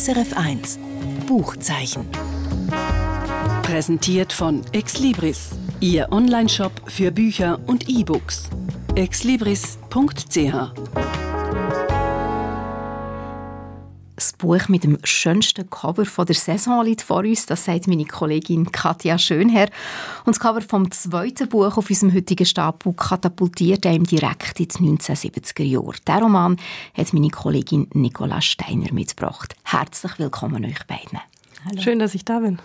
SRF 1 Buchzeichen. Präsentiert von Exlibris, Ihr Onlineshop für Bücher und E-Books. exlibris.ch Buch mit dem schönsten Cover von der Saison liegt vor uns, das sagt meine Kollegin Katja Schönherr. Und das Cover vom zweiten Buch auf unserem heutigen Stapel katapultiert einem direkt in die 1970er Jahre. Der Roman hat meine Kollegin Nicola Steiner mitgebracht. Herzlich willkommen euch beiden. Hallo. Schön, dass ich da bin.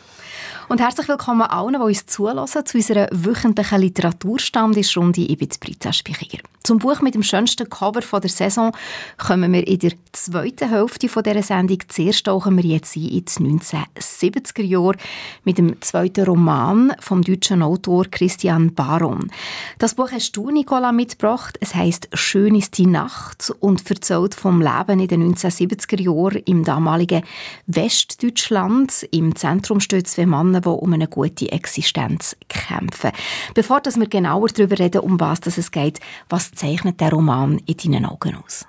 Und herzlich willkommen allen, die uns zulassen zu unserer wöchentlichen Literaturstammtischrunde. Ich bin Britta Spichiger. Zum Buch mit dem schönsten Cover der Saison kommen wir in der zweiten Hälfte dieser Sendung. Zuerst tauchen wir jetzt ein in die 1970er Jahre mit dem zweiten Roman vom deutschen Autor Christian Baron. Das Buch hast du, Nicola, mitgebracht. Es heißt «Schön ist die Nacht» und erzählt vom Leben in den 1970er Jahren im damaligen Westdeutschland. Im Zentrum stehen zwei Männer, die um eine gute Existenz kämpfen. Bevor wir genauer darüber reden, um was es geht, was zeichnet der Roman in deinen Augen aus?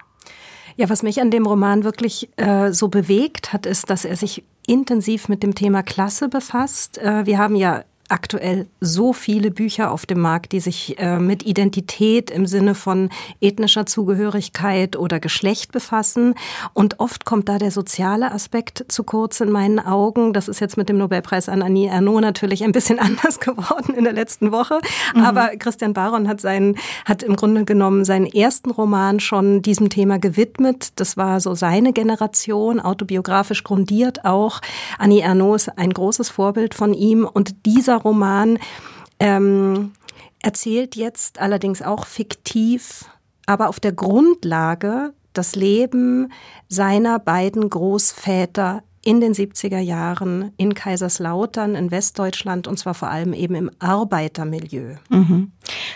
Ja, was mich an dem Roman wirklich äh, so bewegt hat, ist, dass er sich intensiv mit dem Thema Klasse befasst. Äh, wir haben ja aktuell so viele Bücher auf dem Markt, die sich äh, mit Identität im Sinne von ethnischer Zugehörigkeit oder Geschlecht befassen. Und oft kommt da der soziale Aspekt zu kurz in meinen Augen. Das ist jetzt mit dem Nobelpreis an Annie Ernaux natürlich ein bisschen anders geworden in der letzten Woche. Mhm. Aber Christian Baron hat seinen, hat im Grunde genommen seinen ersten Roman schon diesem Thema gewidmet. Das war so seine Generation, autobiografisch grundiert auch. Annie Ernaux ist ein großes Vorbild von ihm. Und dieser dieser Roman ähm, erzählt jetzt allerdings auch fiktiv, aber auf der Grundlage das Leben seiner beiden Großväter in den 70er Jahren in Kaiserslautern in Westdeutschland und zwar vor allem eben im Arbeitermilieu. Mhm.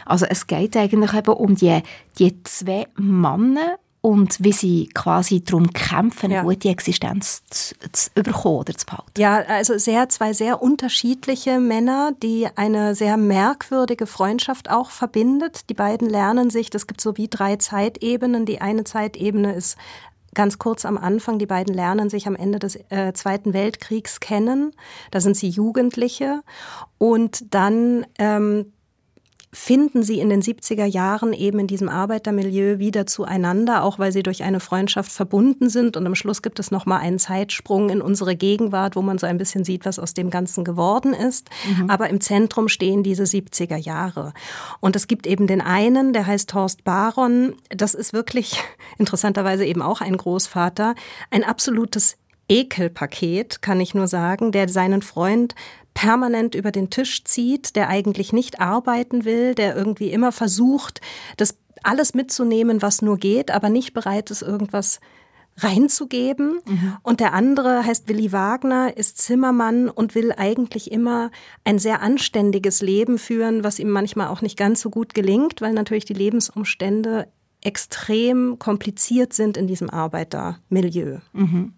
Also es geht eigentlich eben um die, die zwei Männer und wie sie quasi darum kämpfen, eine ja. gute Existenz zu, zu bekommen oder zu behalten. Ja, also sehr, zwei sehr unterschiedliche Männer, die eine sehr merkwürdige Freundschaft auch verbindet. Die beiden lernen sich, das gibt so wie drei Zeitebenen. Die eine Zeitebene ist ganz kurz am Anfang, die beiden lernen sich am Ende des äh, Zweiten Weltkriegs kennen. Da sind sie Jugendliche. Und dann ähm, finden sie in den 70er Jahren eben in diesem Arbeitermilieu wieder zueinander, auch weil sie durch eine Freundschaft verbunden sind. Und am Schluss gibt es nochmal einen Zeitsprung in unsere Gegenwart, wo man so ein bisschen sieht, was aus dem Ganzen geworden ist. Mhm. Aber im Zentrum stehen diese 70er Jahre. Und es gibt eben den einen, der heißt Horst Baron. Das ist wirklich interessanterweise eben auch ein Großvater. Ein absolutes Ekelpaket, kann ich nur sagen, der seinen Freund permanent über den Tisch zieht, der eigentlich nicht arbeiten will, der irgendwie immer versucht, das alles mitzunehmen, was nur geht, aber nicht bereit ist, irgendwas reinzugeben. Mhm. Und der andere heißt Willi Wagner, ist Zimmermann und will eigentlich immer ein sehr anständiges Leben führen, was ihm manchmal auch nicht ganz so gut gelingt, weil natürlich die Lebensumstände extrem kompliziert sind in diesem Arbeitermilieu. Mhm.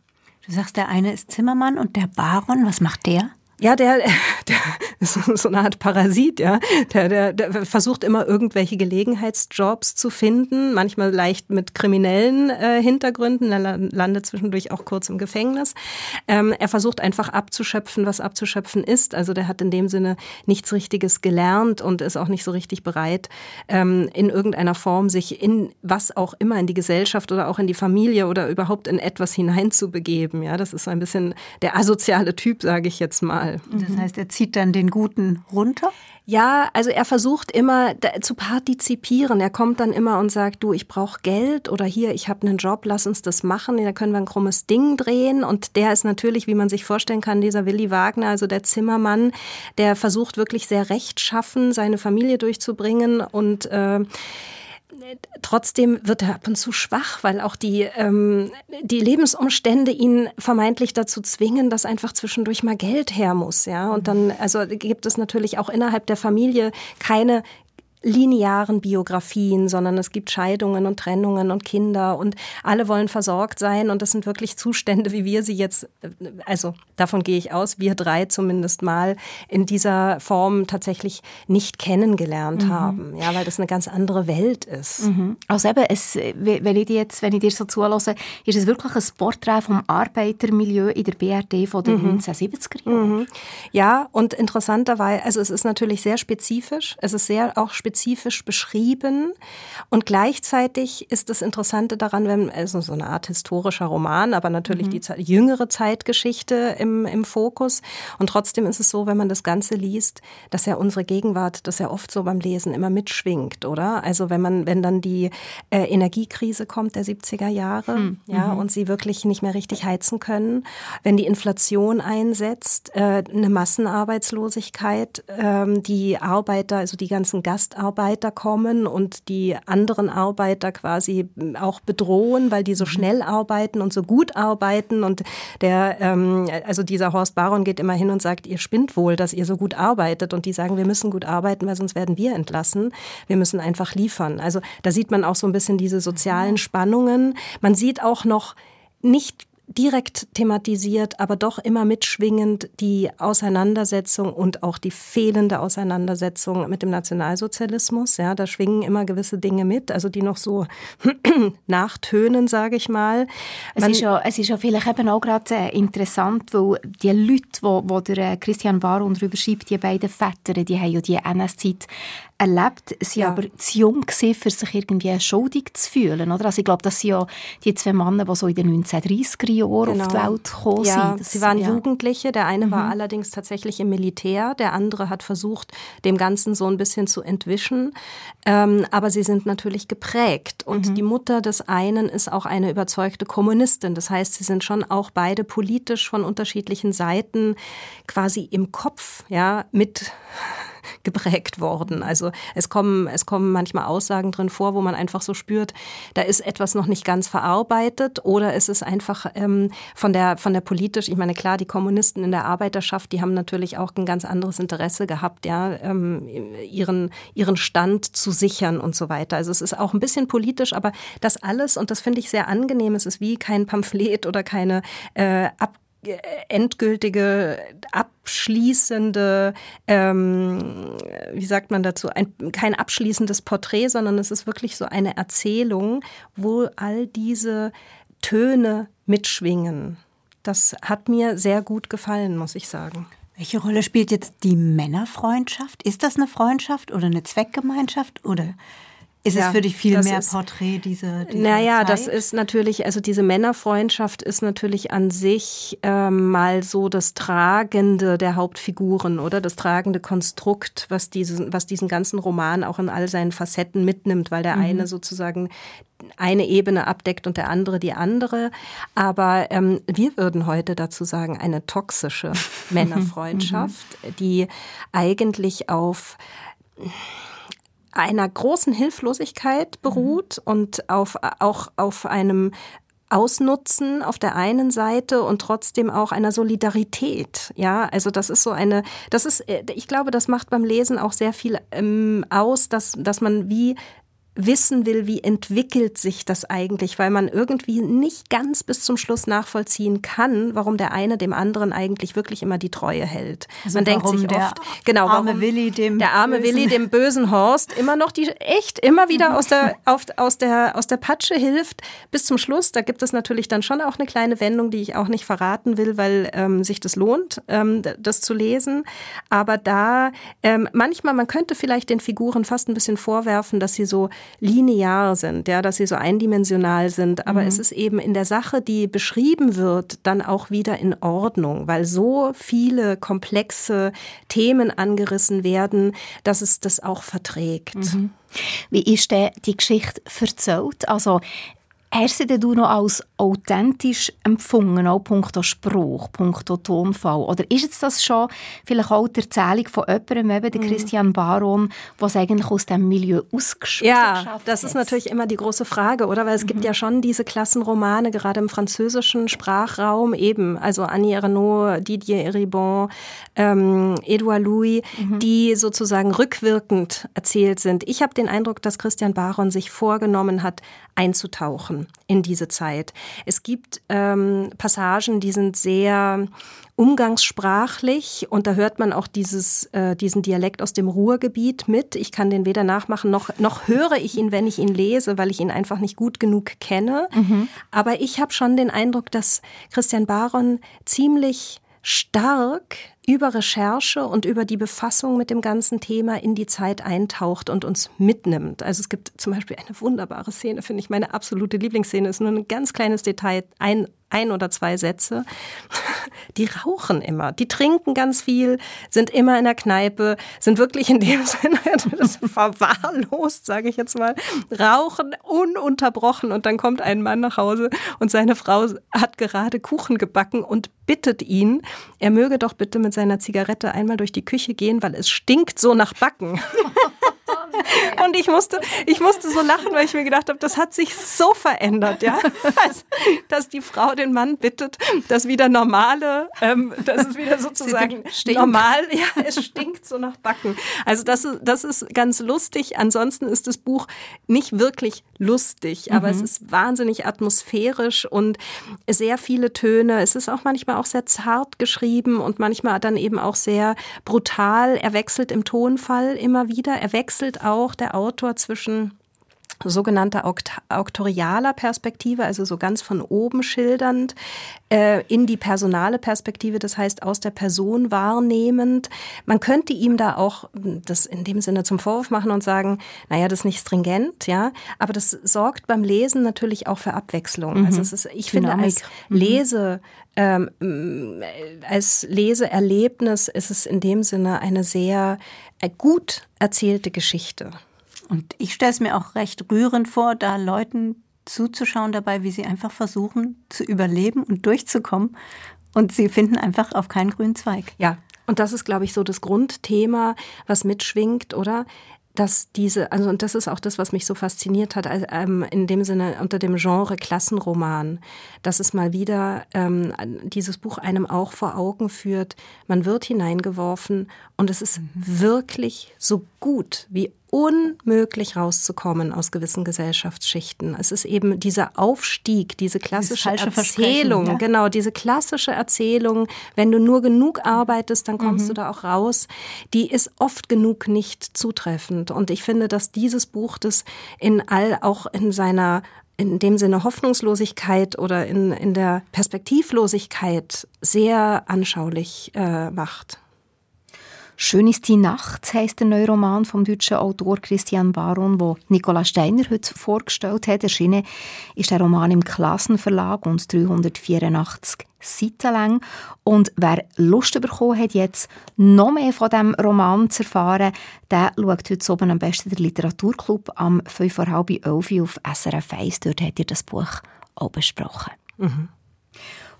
Du sagst, der eine ist Zimmermann und der Baron, was macht der? Ja, der, der ist so eine Art Parasit, ja. Der, der, der versucht immer irgendwelche Gelegenheitsjobs zu finden, manchmal leicht mit kriminellen äh, Hintergründen, er landet zwischendurch auch kurz im Gefängnis. Ähm, er versucht einfach abzuschöpfen, was abzuschöpfen ist. Also der hat in dem Sinne nichts Richtiges gelernt und ist auch nicht so richtig bereit, ähm, in irgendeiner Form sich in was auch immer in die Gesellschaft oder auch in die Familie oder überhaupt in etwas hineinzubegeben. Ja, das ist so ein bisschen der asoziale Typ, sage ich jetzt mal. Das mhm. heißt, er zieht dann den Guten runter? Ja, also er versucht immer zu partizipieren. Er kommt dann immer und sagt, du, ich brauche Geld oder hier, ich habe einen Job, lass uns das machen. Da können wir ein krummes Ding drehen. Und der ist natürlich, wie man sich vorstellen kann, dieser Willi Wagner, also der Zimmermann, der versucht wirklich sehr rechtschaffen, seine Familie durchzubringen und äh, trotzdem wird er ab und zu schwach, weil auch die, ähm, die Lebensumstände ihn vermeintlich dazu zwingen, dass einfach zwischendurch mal Geld her muss. Ja? Und dann also gibt es natürlich auch innerhalb der Familie keine linearen Biografien, sondern es gibt Scheidungen und Trennungen und Kinder und alle wollen versorgt sein und das sind wirklich Zustände, wie wir sie jetzt, also davon gehe ich aus, wir drei zumindest mal in dieser Form tatsächlich nicht kennengelernt mhm. haben, ja, weil das eine ganz andere Welt ist. Mhm. Also eben, es, wenn ich dir jetzt, wenn ich dir so zulasse, ist es wirklich ein Porträt vom Arbeitermilieu in der BRD von den mhm. 1970er Jahren. Mhm. Ja, und interessanterweise, also es ist natürlich sehr spezifisch, es ist sehr auch spezifisch spezifisch beschrieben. Und gleichzeitig ist das Interessante daran, wenn also so eine Art historischer Roman, aber natürlich mhm. die Zeit, jüngere Zeitgeschichte im, im Fokus. Und trotzdem ist es so, wenn man das Ganze liest, dass ja unsere Gegenwart, das ja oft so beim Lesen immer mitschwingt, oder? Also wenn man, wenn dann die äh, Energiekrise kommt der 70er Jahre, mhm. ja, und sie wirklich nicht mehr richtig heizen können, wenn die Inflation einsetzt, äh, eine Massenarbeitslosigkeit, äh, die Arbeiter, also die ganzen Gastarbeiter, Arbeiter kommen und die anderen Arbeiter quasi auch bedrohen, weil die so mhm. schnell arbeiten und so gut arbeiten. Und der, ähm, also dieser Horst Baron geht immer hin und sagt, ihr spinnt wohl, dass ihr so gut arbeitet. Und die sagen, wir müssen gut arbeiten, weil sonst werden wir entlassen. Wir müssen einfach liefern. Also da sieht man auch so ein bisschen diese sozialen mhm. Spannungen. Man sieht auch noch nicht direkt thematisiert, aber doch immer mitschwingend die Auseinandersetzung und auch die fehlende Auseinandersetzung mit dem Nationalsozialismus. Ja, da schwingen immer gewisse Dinge mit, also die noch so nachtönen, sage ich mal. Es ist, ja, es ist ja vielleicht eben auch gerade äh, interessant, weil die Leute, wo, wo der äh, Christian Baron darüber schreibt, die beiden Väter, die haben ja die NS-Zeit erlebt, sie ja. aber zu jung gewesen, für sich irgendwie schuldig zu fühlen, oder? Also ich glaube, das sind ja die zwei Männer, die so in den 1930er Jahren genau. auf die genau. Welt gekommen ja, sind. sie waren ja. Jugendliche. Der eine mhm. war allerdings tatsächlich im Militär, der andere hat versucht, dem Ganzen so ein bisschen zu entwischen. Ähm, aber sie sind natürlich geprägt. Und mhm. die Mutter des einen ist auch eine überzeugte Kommunistin. Das heißt, sie sind schon auch beide politisch von unterschiedlichen Seiten quasi im Kopf, ja, mit geprägt worden. Also es kommen, es kommen manchmal Aussagen drin vor, wo man einfach so spürt, da ist etwas noch nicht ganz verarbeitet oder es ist einfach ähm, von der von der politisch, ich meine klar, die Kommunisten in der Arbeiterschaft, die haben natürlich auch ein ganz anderes Interesse gehabt, ja, ähm, ihren ihren Stand zu sichern und so weiter. Also es ist auch ein bisschen politisch, aber das alles und das finde ich sehr angenehm. Es ist wie kein Pamphlet oder keine äh, ab endgültige, abschließende, ähm, wie sagt man dazu, ein, kein abschließendes Porträt, sondern es ist wirklich so eine Erzählung, wo all diese Töne mitschwingen. Das hat mir sehr gut gefallen, muss ich sagen. Welche Rolle spielt jetzt die Männerfreundschaft? Ist das eine Freundschaft oder eine Zweckgemeinschaft oder ist ja, es für dich viel mehr ist, Porträt, diese, diese Naja, Zeit? das ist natürlich, also diese Männerfreundschaft ist natürlich an sich ähm, mal so das Tragende der Hauptfiguren oder das tragende Konstrukt, was diesen, was diesen ganzen Roman auch in all seinen Facetten mitnimmt, weil der mhm. eine sozusagen eine Ebene abdeckt und der andere die andere. Aber ähm, wir würden heute dazu sagen, eine toxische Männerfreundschaft, mhm. die eigentlich auf einer großen Hilflosigkeit beruht mhm. und auf, auch auf einem Ausnutzen auf der einen Seite und trotzdem auch einer Solidarität. Ja, also das ist so eine, das ist, äh, ich glaube, das macht beim Lesen auch sehr viel ähm, aus, dass, dass man wie wissen will, wie entwickelt sich das eigentlich, weil man irgendwie nicht ganz bis zum Schluss nachvollziehen kann, warum der eine dem anderen eigentlich wirklich immer die Treue hält. Also man denkt sich oft, genau, arme Willi dem der arme bösen. Willi dem bösen Horst immer noch die echt immer wieder aus der auf, aus der aus der Patsche hilft bis zum Schluss. Da gibt es natürlich dann schon auch eine kleine Wendung, die ich auch nicht verraten will, weil ähm, sich das lohnt, ähm, das zu lesen. Aber da ähm, manchmal man könnte vielleicht den Figuren fast ein bisschen vorwerfen, dass sie so linear sind, ja, dass sie so eindimensional sind. Aber mhm. es ist eben in der Sache, die beschrieben wird, dann auch wieder in Ordnung, weil so viele komplexe Themen angerissen werden, dass es das auch verträgt. Mhm. Wie ist denn die Geschichte verzählt? Also Hast du denn noch als authentisch empfunden, auch punkto Spruch, punkto Tonfall? Oder ist jetzt das schon vielleicht auch die Erzählung von jemandem, eben der mhm. Christian Baron, was eigentlich aus dem Milieu ausgeschafft Ja, das ist natürlich immer die große Frage, oder? Weil es mhm. gibt ja schon diese Klassenromane, gerade im französischen Sprachraum eben, also Annie Ernaux, Didier Eribon, ähm, Edouard Louis, mhm. die sozusagen rückwirkend erzählt sind. Ich habe den Eindruck, dass Christian Baron sich vorgenommen hat, einzutauchen in diese Zeit. Es gibt ähm, Passagen, die sind sehr umgangssprachlich und da hört man auch dieses, äh, diesen Dialekt aus dem Ruhrgebiet mit. Ich kann den weder nachmachen, noch, noch höre ich ihn, wenn ich ihn lese, weil ich ihn einfach nicht gut genug kenne. Mhm. Aber ich habe schon den Eindruck, dass Christian Baron ziemlich stark über Recherche und über die Befassung mit dem ganzen Thema in die Zeit eintaucht und uns mitnimmt. Also es gibt zum Beispiel eine wunderbare Szene, finde ich meine absolute Lieblingsszene, ist nur ein ganz kleines Detail, ein ein oder zwei Sätze. Die rauchen immer, die trinken ganz viel, sind immer in der Kneipe, sind wirklich in dem Sinne verwahrlost, sage ich jetzt mal, rauchen ununterbrochen und dann kommt ein Mann nach Hause und seine Frau hat gerade Kuchen gebacken und bittet ihn, er möge doch bitte mit seiner Zigarette einmal durch die Küche gehen, weil es stinkt so nach Backen. Und ich musste, ich musste so lachen, weil ich mir gedacht habe, das hat sich so verändert, ja, also, dass die Frau den Mann bittet, dass wieder normale, ähm, dass es wieder sozusagen normal, ja, es stinkt so nach Backen. Also das ist, das ist ganz lustig. Ansonsten ist das Buch nicht wirklich lustig, aber mhm. es ist wahnsinnig atmosphärisch und sehr viele Töne. Es ist auch manchmal auch sehr zart geschrieben und manchmal dann eben auch sehr brutal. Er wechselt im Tonfall immer wieder. Er wechselt auch der Autor zwischen sogenannter auktorialer Perspektive, also so ganz von oben schildernd, äh, in die personale Perspektive, das heißt aus der Person wahrnehmend. Man könnte ihm da auch das in dem Sinne zum Vorwurf machen und sagen, naja, das ist nicht stringent, ja, aber das sorgt beim Lesen natürlich auch für Abwechslung. Mhm. Also es ist, ich Dynamik. finde, als mhm. Lese, ähm, als Leseerlebnis ist es in dem Sinne eine sehr äh, gut erzählte Geschichte. Und ich stelle es mir auch recht rührend vor, da Leuten zuzuschauen dabei, wie sie einfach versuchen zu überleben und durchzukommen. Und sie finden einfach auf keinen grünen Zweig. Ja, und das ist, glaube ich, so das Grundthema, was mitschwingt, oder? dass diese, also und das ist auch das, was mich so fasziniert hat, ähm, in dem Sinne unter dem Genre Klassenroman, dass es mal wieder ähm, dieses Buch einem auch vor Augen führt. Man wird hineingeworfen und es ist mhm. wirklich so gut wie unmöglich rauszukommen aus gewissen Gesellschaftsschichten. Es ist eben dieser Aufstieg, diese klassische Erzählung, ja? genau, diese klassische Erzählung, wenn du nur genug arbeitest, dann kommst mhm. du da auch raus, die ist oft genug nicht zutreffend. Und ich finde, dass dieses Buch das in all, auch in seiner in dem Sinne Hoffnungslosigkeit oder in, in der Perspektivlosigkeit sehr anschaulich äh, macht. Schön ist die Nacht heisst der neue Roman vom deutschen Autor Christian Baron, wo Nicola Steiner heute vorgestellt hat. Erschienen ist der Roman im Klassenverlag und 384 Seiten lang. Und wer Lust bekommen hat, jetzt noch mehr von diesem Roman zu erfahren, der schaut heute oben am besten der Literaturclub am 5.30 Uhr auf SRF 1. Dort hat ihr das Buch auch besprochen. Mhm.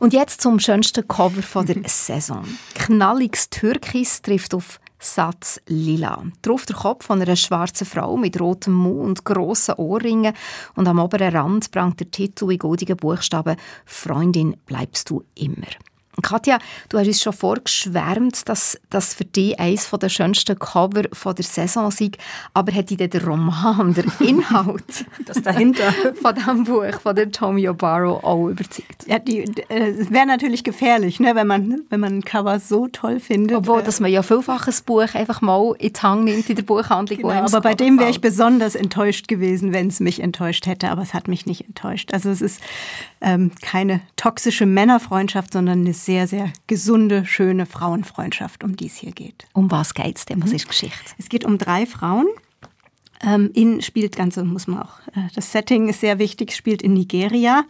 Und jetzt zum schönsten Cover von der Saison. Knalliges Türkis trifft auf Satz Lila. Drauf der Kopf von einer schwarzen Frau mit rotem Mund und grossen Ohrringen und am oberen Rand prangt der Titel in goldigen Buchstaben «Freundin bleibst du immer». Katja, du hast uns schon vorgeschwärmt, dass das für dich eines der schönsten Cover von der Saison sei. Aber hat dich der Roman, der Inhalt das dahinter von diesem Buch von der Tommy O'Barrow auch überzeugt? Ja, die, äh, wäre natürlich gefährlich, ne, wenn, man, wenn man ein Cover so toll findet. Obwohl, äh, dass man ja vielfach ein Buch einfach mal in die Hand nimmt in der Buchhandlung. Genau, aber bei dem wäre ich besonders enttäuscht gewesen, wenn es mich enttäuscht hätte. Aber es hat mich nicht enttäuscht. Also es ist ähm, keine toxische Männerfreundschaft, sondern eine sehr, sehr gesunde, schöne Frauenfreundschaft, um die es hier geht. Um was geht es denn? Was mhm. ist Geschichte? Es geht um drei Frauen. Ähm, in spielt Ganze, muss man auch, äh, das Setting ist sehr wichtig, spielt in Nigeria.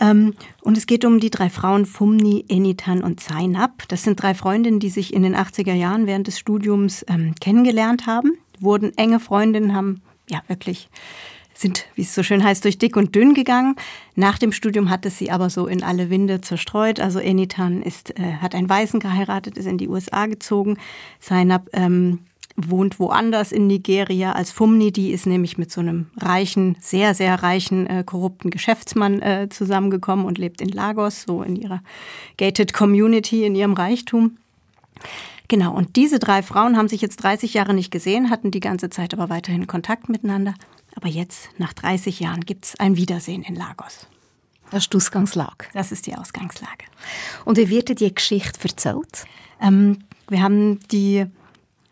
Ähm, und es geht um die drei Frauen Fumni, Enitan und Zainab. Das sind drei Freundinnen, die sich in den 80er Jahren während des Studiums ähm, kennengelernt haben, wurden enge Freundinnen, haben ja wirklich sind, wie es so schön heißt, durch dick und dünn gegangen. Nach dem Studium hat es sie aber so in alle Winde zerstreut. Also Enitan ist, äh, hat einen Weißen geheiratet, ist in die USA gezogen. Zainab ähm, wohnt woanders in Nigeria als Fumni. Die ist nämlich mit so einem reichen, sehr, sehr reichen, äh, korrupten Geschäftsmann äh, zusammengekommen und lebt in Lagos, so in ihrer gated Community, in ihrem Reichtum. Genau, und diese drei Frauen haben sich jetzt 30 Jahre nicht gesehen, hatten die ganze Zeit aber weiterhin Kontakt miteinander. Aber jetzt, nach 30 Jahren, gibt es ein Wiedersehen in Lagos. Das ist die Ausgangslage. Das ist die Ausgangslage. Und wie wird die Geschichte erzählt? Ähm, wir, haben die,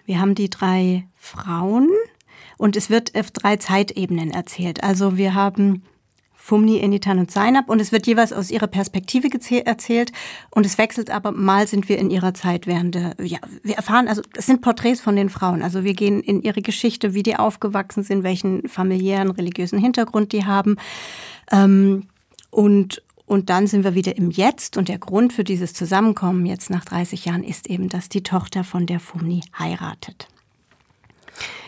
wir haben die drei Frauen und es wird auf drei Zeitebenen erzählt. Also wir haben Fumni, Enitan und Zainab. Und es wird jeweils aus ihrer Perspektive erzählt. Und es wechselt aber mal sind wir in ihrer Zeit während der, ja, wir erfahren, also es sind Porträts von den Frauen, also wir gehen in ihre Geschichte, wie die aufgewachsen sind, welchen familiären, religiösen Hintergrund die haben. Ähm, und und dann sind wir wieder im Jetzt. Und der Grund für dieses Zusammenkommen jetzt nach 30 Jahren ist eben, dass die Tochter von der Fumni heiratet.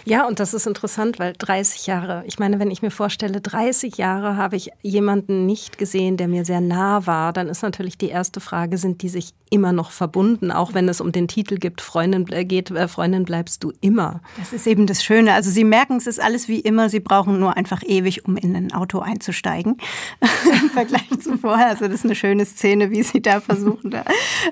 Ja, und das ist interessant, weil 30 Jahre, ich meine, wenn ich mir vorstelle, 30 Jahre habe ich jemanden nicht gesehen, der mir sehr nah war, dann ist natürlich die erste Frage, sind die sich immer noch verbunden, auch wenn es um den Titel gibt, Freundin geht, äh, Freundin bleibst du immer. Das ist eben das Schöne. Also Sie merken, es ist alles wie immer, Sie brauchen nur einfach ewig, um in ein Auto einzusteigen. Im Vergleich zu vorher. Also das ist eine schöne Szene, wie Sie da versuchen, da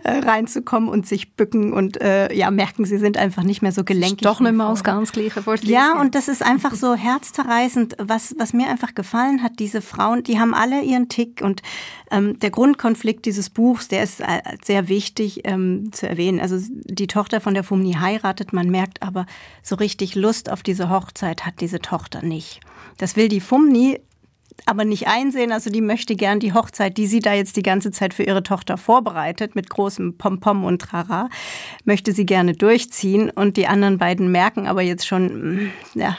äh, reinzukommen und sich bücken und äh, ja, merken, Sie sind einfach nicht mehr so gelenkig. Doch nicht mehr aus ganz gleiche ja, und das ist einfach so herzzerreißend. Was, was mir einfach gefallen hat, diese Frauen, die haben alle ihren Tick und ähm, der Grundkonflikt dieses Buchs, der ist äh, sehr wichtig ähm, zu erwähnen. Also die Tochter von der Fumni heiratet, man merkt aber, so richtig Lust auf diese Hochzeit hat diese Tochter nicht. Das will die Fumni aber nicht einsehen. Also die möchte gern die Hochzeit, die sie da jetzt die ganze Zeit für ihre Tochter vorbereitet, mit großem Pompom und Trara, möchte sie gerne durchziehen. Und die anderen beiden merken aber jetzt schon, mm, ja,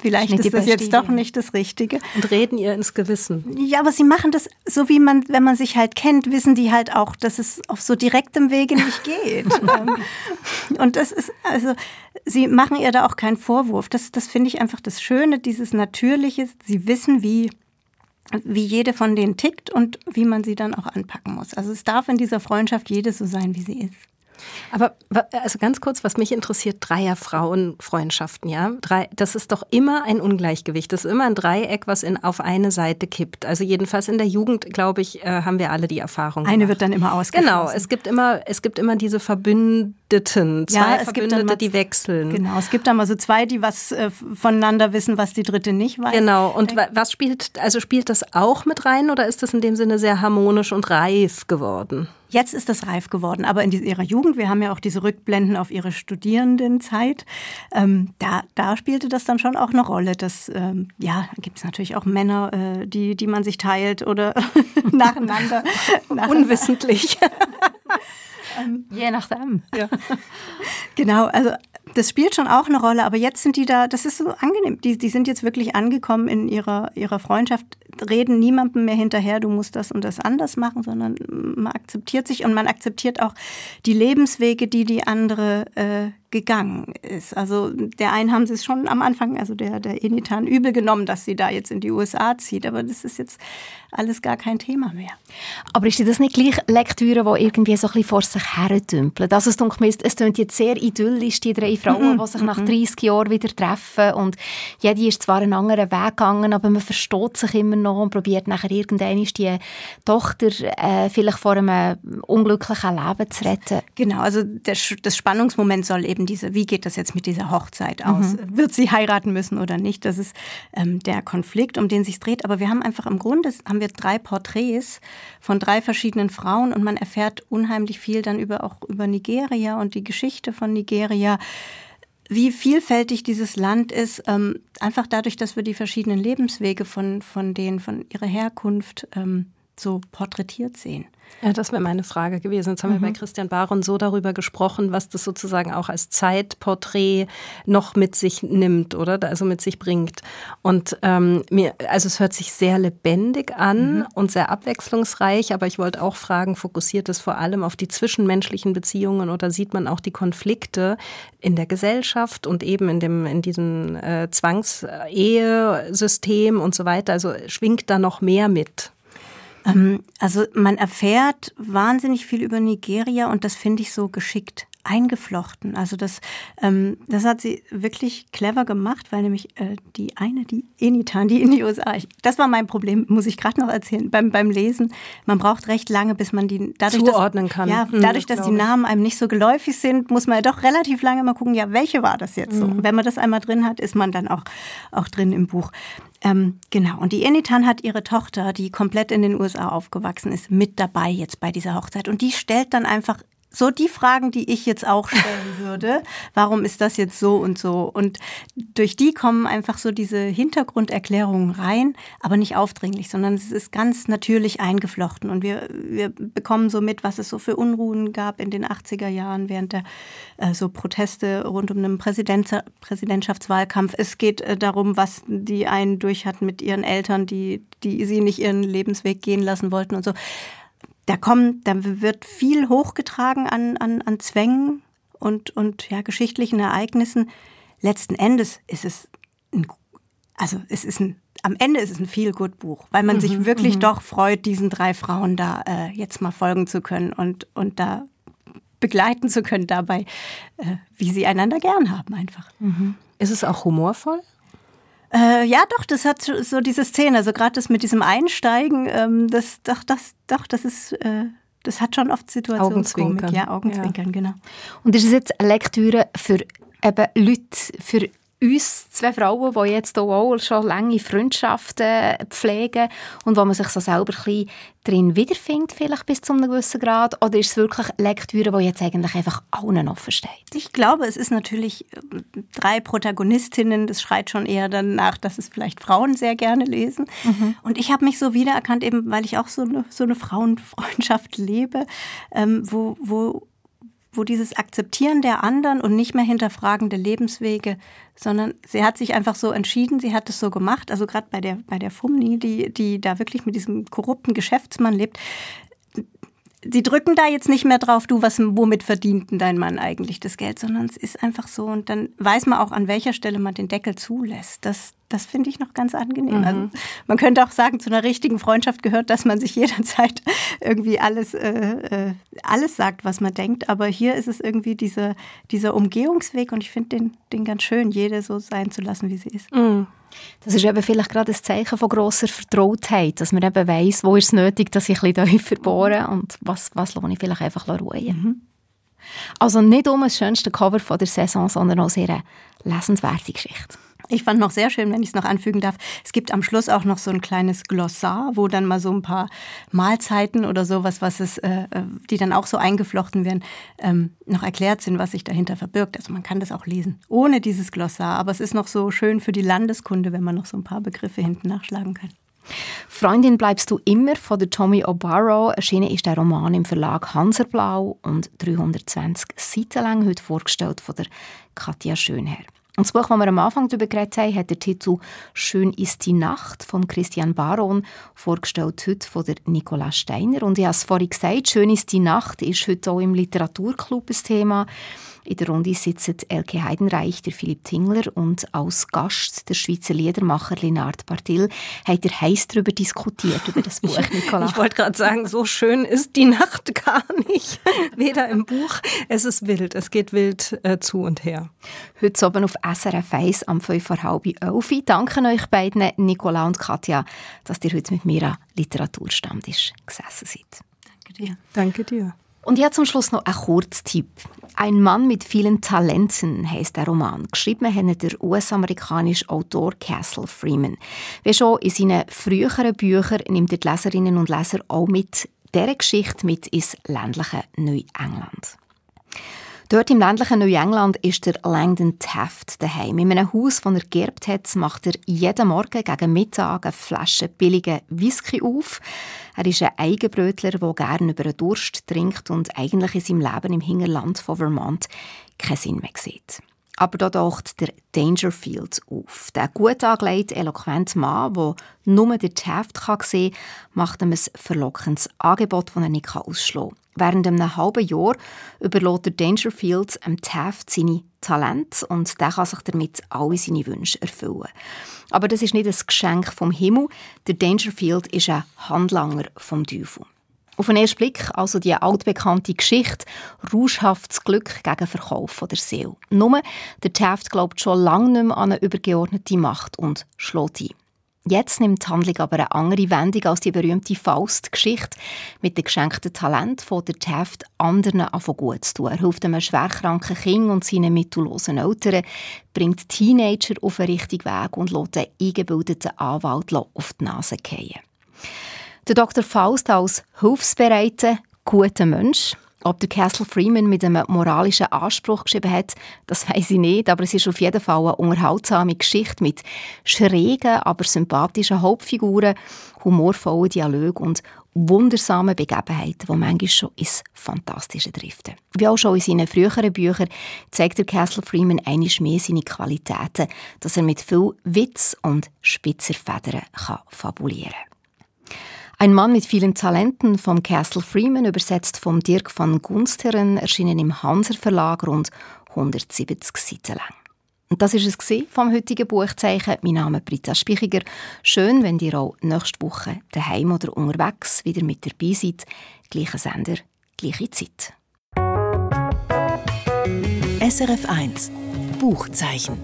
vielleicht ist das jetzt doch nicht das Richtige. Und reden ihr ins Gewissen. Ja, aber sie machen das so, wie man, wenn man sich halt kennt, wissen die halt auch, dass es auf so direktem Wege nicht geht. Ähm, und das ist, also, sie machen ihr da auch keinen Vorwurf. Das, das finde ich einfach das Schöne, dieses Natürliche. Sie wissen, wie wie jede von denen tickt und wie man sie dann auch anpacken muss. Also es darf in dieser Freundschaft jede so sein, wie sie ist. Aber also ganz kurz, was mich interessiert, Dreier-Frauen-Freundschaften, ja, Drei, das ist doch immer ein Ungleichgewicht. Das ist immer ein Dreieck, was in, auf eine Seite kippt. Also jedenfalls in der Jugend, glaube ich, äh, haben wir alle die Erfahrung. Eine gemacht. wird dann immer ausgeschlossen. Genau, es gibt immer, es gibt immer diese Verbündeten, zwei ja, es Verbündete, gibt mal, die wechseln. Genau, es gibt dann mal so zwei, die was äh, voneinander wissen, was die dritte nicht weiß. Genau. Und was spielt, also spielt das auch mit rein oder ist das in dem Sinne sehr harmonisch und reif geworden? Jetzt ist das reif geworden, aber in ihrer Jugend, wir haben ja auch diese Rückblenden auf ihre Studierendenzeit, ähm, da, da spielte das dann schon auch eine Rolle. Dass, ähm, ja, gibt es natürlich auch Männer, äh, die, die man sich teilt oder nacheinander. Unwissentlich. ähm, Je nachdem. Ja. Genau, also das spielt schon auch eine Rolle, aber jetzt sind die da, das ist so angenehm. Die, die sind jetzt wirklich angekommen in ihrer, ihrer Freundschaft, reden niemandem mehr hinterher, du musst das und das anders machen, sondern man akzeptiert sich und man akzeptiert auch die Lebenswege, die die andere äh, gegangen ist. Also der einen haben sie es schon am Anfang, also der, der Enitan, übel genommen, dass sie da jetzt in die USA zieht, aber das ist jetzt alles gar kein Thema mehr. Aber ist das nicht gleich Lektüre, die irgendwie so ein bisschen vor sich hertümpeln? Also es klingt, es klingt jetzt sehr idyllisch, die drei Frauen, -hmm. die sich nach 30 mhm. Jahren wieder treffen und jede ist zwar einen anderen Weg gegangen, aber man versteht sich immer noch und probiert nachher irgendwann die Tochter äh, vielleicht vor einem unglücklichen Leben zu retten. Genau, also der, das Spannungsmoment soll eben diese, wie geht das jetzt mit dieser Hochzeit aus? Mhm. Wird sie heiraten müssen oder nicht? Das ist ähm, der Konflikt, um den sich dreht. Aber wir haben einfach im Grunde haben wir drei Porträts von drei verschiedenen Frauen und man erfährt unheimlich viel dann über auch über Nigeria und die Geschichte von Nigeria wie vielfältig dieses Land ist, ähm, einfach dadurch, dass wir die verschiedenen Lebenswege von, von denen, von ihrer Herkunft ähm, so porträtiert sehen. Ja, das wäre meine Frage gewesen. Jetzt haben mhm. wir bei Christian Baron so darüber gesprochen, was das sozusagen auch als Zeitporträt noch mit sich nimmt, oder? Also mit sich bringt. Und ähm, mir, also es hört sich sehr lebendig an mhm. und sehr abwechslungsreich, aber ich wollte auch fragen, fokussiert es vor allem auf die zwischenmenschlichen Beziehungen oder sieht man auch die Konflikte in der Gesellschaft und eben in dem, in diesem äh, Zwangsehe-System und so weiter? Also schwingt da noch mehr mit? Ähm, also man erfährt wahnsinnig viel über Nigeria und das finde ich so geschickt eingeflochten. Also das, ähm, das hat sie wirklich clever gemacht, weil nämlich äh, die eine, die Enitan, die in die USA, ich, das war mein Problem, muss ich gerade noch erzählen, beim, beim Lesen. Man braucht recht lange, bis man die dadurch, zuordnen dass, kann. Ja, mhm, dadurch, dass die Namen einem nicht so geläufig sind, muss man ja doch relativ lange mal gucken, ja, welche war das jetzt so? Mhm. Wenn man das einmal drin hat, ist man dann auch, auch drin im Buch. Ähm, genau. Und die Enitan hat ihre Tochter, die komplett in den USA aufgewachsen ist, mit dabei jetzt bei dieser Hochzeit. Und die stellt dann einfach so die Fragen, die ich jetzt auch stellen würde. Warum ist das jetzt so und so? Und durch die kommen einfach so diese Hintergrunderklärungen rein, aber nicht aufdringlich, sondern es ist ganz natürlich eingeflochten. Und wir, wir bekommen so mit, was es so für Unruhen gab in den 80er Jahren während der äh, so Proteste rund um den Präsident, Präsidentschaftswahlkampf. Es geht äh, darum, was die einen durch hatten mit ihren Eltern, die, die sie nicht ihren Lebensweg gehen lassen wollten und so da kommen, da wird viel hochgetragen an, an, an Zwängen und, und ja, geschichtlichen Ereignissen. Letzten Endes ist es ein, also es ist ein, am Ende ist es ein Feel-Good-Buch, weil man mhm, sich wirklich mhm. doch freut, diesen drei Frauen da äh, jetzt mal folgen zu können und, und da begleiten zu können dabei, äh, wie sie einander gern haben einfach. Mhm. Ist es auch humorvoll? Äh, ja, doch, das hat so diese Szene, also gerade das mit diesem Einsteigen, ähm, das, doch, das, doch, das ist, äh, das hat schon oft Situationskomik. Ja, Augenzwinkern, ja. genau. Und ist es jetzt eine Lektüre für eben Leute, für uns zwei Frauen, die jetzt auch schon lange Freundschaften pflegen und wo man sich so selber ein bisschen drin wiederfindet, vielleicht bis zu einem gewissen Grad? Oder ist es wirklich Lektüre, die jetzt eigentlich einfach allen offen steht? Ich glaube, es ist natürlich drei Protagonistinnen, das schreit schon eher danach, dass es vielleicht Frauen sehr gerne lesen. Mhm. Und ich habe mich so wiedererkannt, eben weil ich auch so eine, so eine Frauenfreundschaft lebe, ähm, wo, wo wo dieses Akzeptieren der anderen und nicht mehr hinterfragen der Lebenswege, sondern sie hat sich einfach so entschieden, sie hat es so gemacht. Also gerade bei der, bei der Fumni, die, die da wirklich mit diesem korrupten Geschäftsmann lebt, sie drücken da jetzt nicht mehr drauf, du, was, womit verdient denn dein Mann eigentlich das Geld, sondern es ist einfach so und dann weiß man auch, an welcher Stelle man den Deckel zulässt. Das, das finde ich noch ganz angenehm. Mhm. Also man könnte auch sagen, zu einer richtigen Freundschaft gehört, dass man sich jederzeit irgendwie alles, äh, äh, alles sagt, was man denkt. Aber hier ist es irgendwie diese, dieser Umgehungsweg und ich finde den, den ganz schön, jede so sein zu lassen, wie sie ist. Mhm. Das ist eben vielleicht gerade ein Zeichen von grosser Vertrautheit, dass man eben weiss, wo ist es nötig, dass ich ein bisschen tiefer bohre und was, was lohne ich vielleicht einfach ruhen. Mhm. Also nicht um das schönste Cover von der Saison, sondern auch sehr lesenswerte Geschichte. Ich fand noch sehr schön, wenn ich es noch anfügen darf, es gibt am Schluss auch noch so ein kleines Glossar, wo dann mal so ein paar Mahlzeiten oder sowas, was es, äh, äh, die dann auch so eingeflochten werden, ähm, noch erklärt sind, was sich dahinter verbirgt. Also man kann das auch lesen, ohne dieses Glossar. Aber es ist noch so schön für die Landeskunde, wenn man noch so ein paar Begriffe hinten nachschlagen kann. Freundin bleibst du immer von der Tommy O'Barrow. Erschienen ist der Roman im Verlag Hanserblau und 320 Seiten lang, heute vorgestellt von der Katja Schönherr. Und das Buch, das wir am Anfang darüber geredet haben, hat den Titel «Schön ist die Nacht» von Christian Baron, vorgestellt heute von der Nicola Steiner. Und ich habe es vorhin gesagt, «Schön ist die Nacht» ist heute auch im Literaturclub ein Thema. In der Runde sitzen Elke Heidenreich, der Philipp Tingler und als Gast der Schweizer Liedermacher Linard Bartil. Habt ihr heiß darüber diskutiert, über das Buch, Nicola? Ich wollte gerade sagen, so schön ist die Nacht gar nicht. Weder im Buch, es ist wild, es geht wild äh, zu und her. Heute oben auf SRF 1 am 5 vor halb 11. Danke euch beiden, Nicola und Katja, dass ihr heute mit mir an Literaturstammtisch gesessen seid. Danke dir. Danke dir. Und jetzt zum Schluss noch ein Kurztipp. Ein Mann mit vielen Talenten heißt der Roman. Geschrieben hat der US-amerikanische Autor Castle Freeman. Wie schon in seinen früheren Büchern nimmt er die Leserinnen und Leser auch mit dieser Geschichte mit ins ländliche Neuengland. Dort im ländlichen Neuengland ist der Langdon Taft daheim. In einem Haus, das er geerbt hat, macht er jeden Morgen gegen Mittag eine Flasche billigen Whisky auf. Er ist ein Eigenbrötler, der gerne über den Durst trinkt und eigentlich in seinem Leben im Hinterland von Vermont keinen Sinn mehr sieht. Aber da taucht der Dangerfield auf. Der gut angelegte, eloquente Mann, der nur der Taft sehen kann, macht ihm ein verlockendes Angebot, das er nicht ausschlagen kann. Während einem halben Jahr überlässt der Dangerfield dem Taft seine Talente und der kann sich damit alle seine Wünsche erfüllen. Aber das ist nicht ein Geschenk vom Himmel. Der Dangerfield ist ein Handlanger vom Teufel. Auf den ersten Blick also die altbekannte Geschichte rauschhaftes Glück gegen Verkauf der Seele. Nur, der Taft glaubt schon lange nicht mehr an eine übergeordnete Macht und schlägt ein. Jetzt nimmt die Handlung aber eine andere Wendung als die berühmte Faust-Geschichte mit dem geschenkten Talent von der Taft, anderen von gut zu tun. Er hilft einem schwerkranken Kind und seinen mittellosen Eltern, bringt Teenager auf den richtigen Weg und lässt den eingebildeten Anwalt auf die Nase fallen. Der Dr. Faust als hilfsbereiter, guter Mensch. Ob der Castle Freeman mit einem moralischen Anspruch geschrieben hat, das weiß ich nicht, aber es ist auf jeden Fall eine unterhaltsame Geschichte mit schrägen, aber sympathischen Hauptfiguren, humorvollen Dialogen und wundersamen Begebenheiten, die manchmal schon ins Fantastische driften. Wie auch schon in seinen früheren Büchern zeigt der Castle Freeman einiges mehr seine Qualitäten, dass er mit viel Witz und spitzer Federn fabulieren kann. Ein Mann mit vielen Talenten vom Castle Freeman, übersetzt von Dirk van Gunsteren, erschienen im Hanser Verlag rund 170 Seiten lang. Und das ist es vom heutigen Buchzeichen. Mein Name ist Britta Spichiger. Schön, wenn ihr auch nächste Woche daheim oder unterwegs wieder mit dabei seid. Gleicher Sender, gleiche Zeit. SRF 1 Buchzeichen.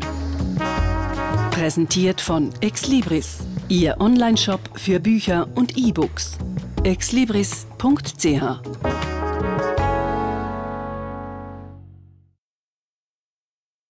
Präsentiert von Exlibris Ihr Onlineshop für Bücher und E-Books. exlibris.ch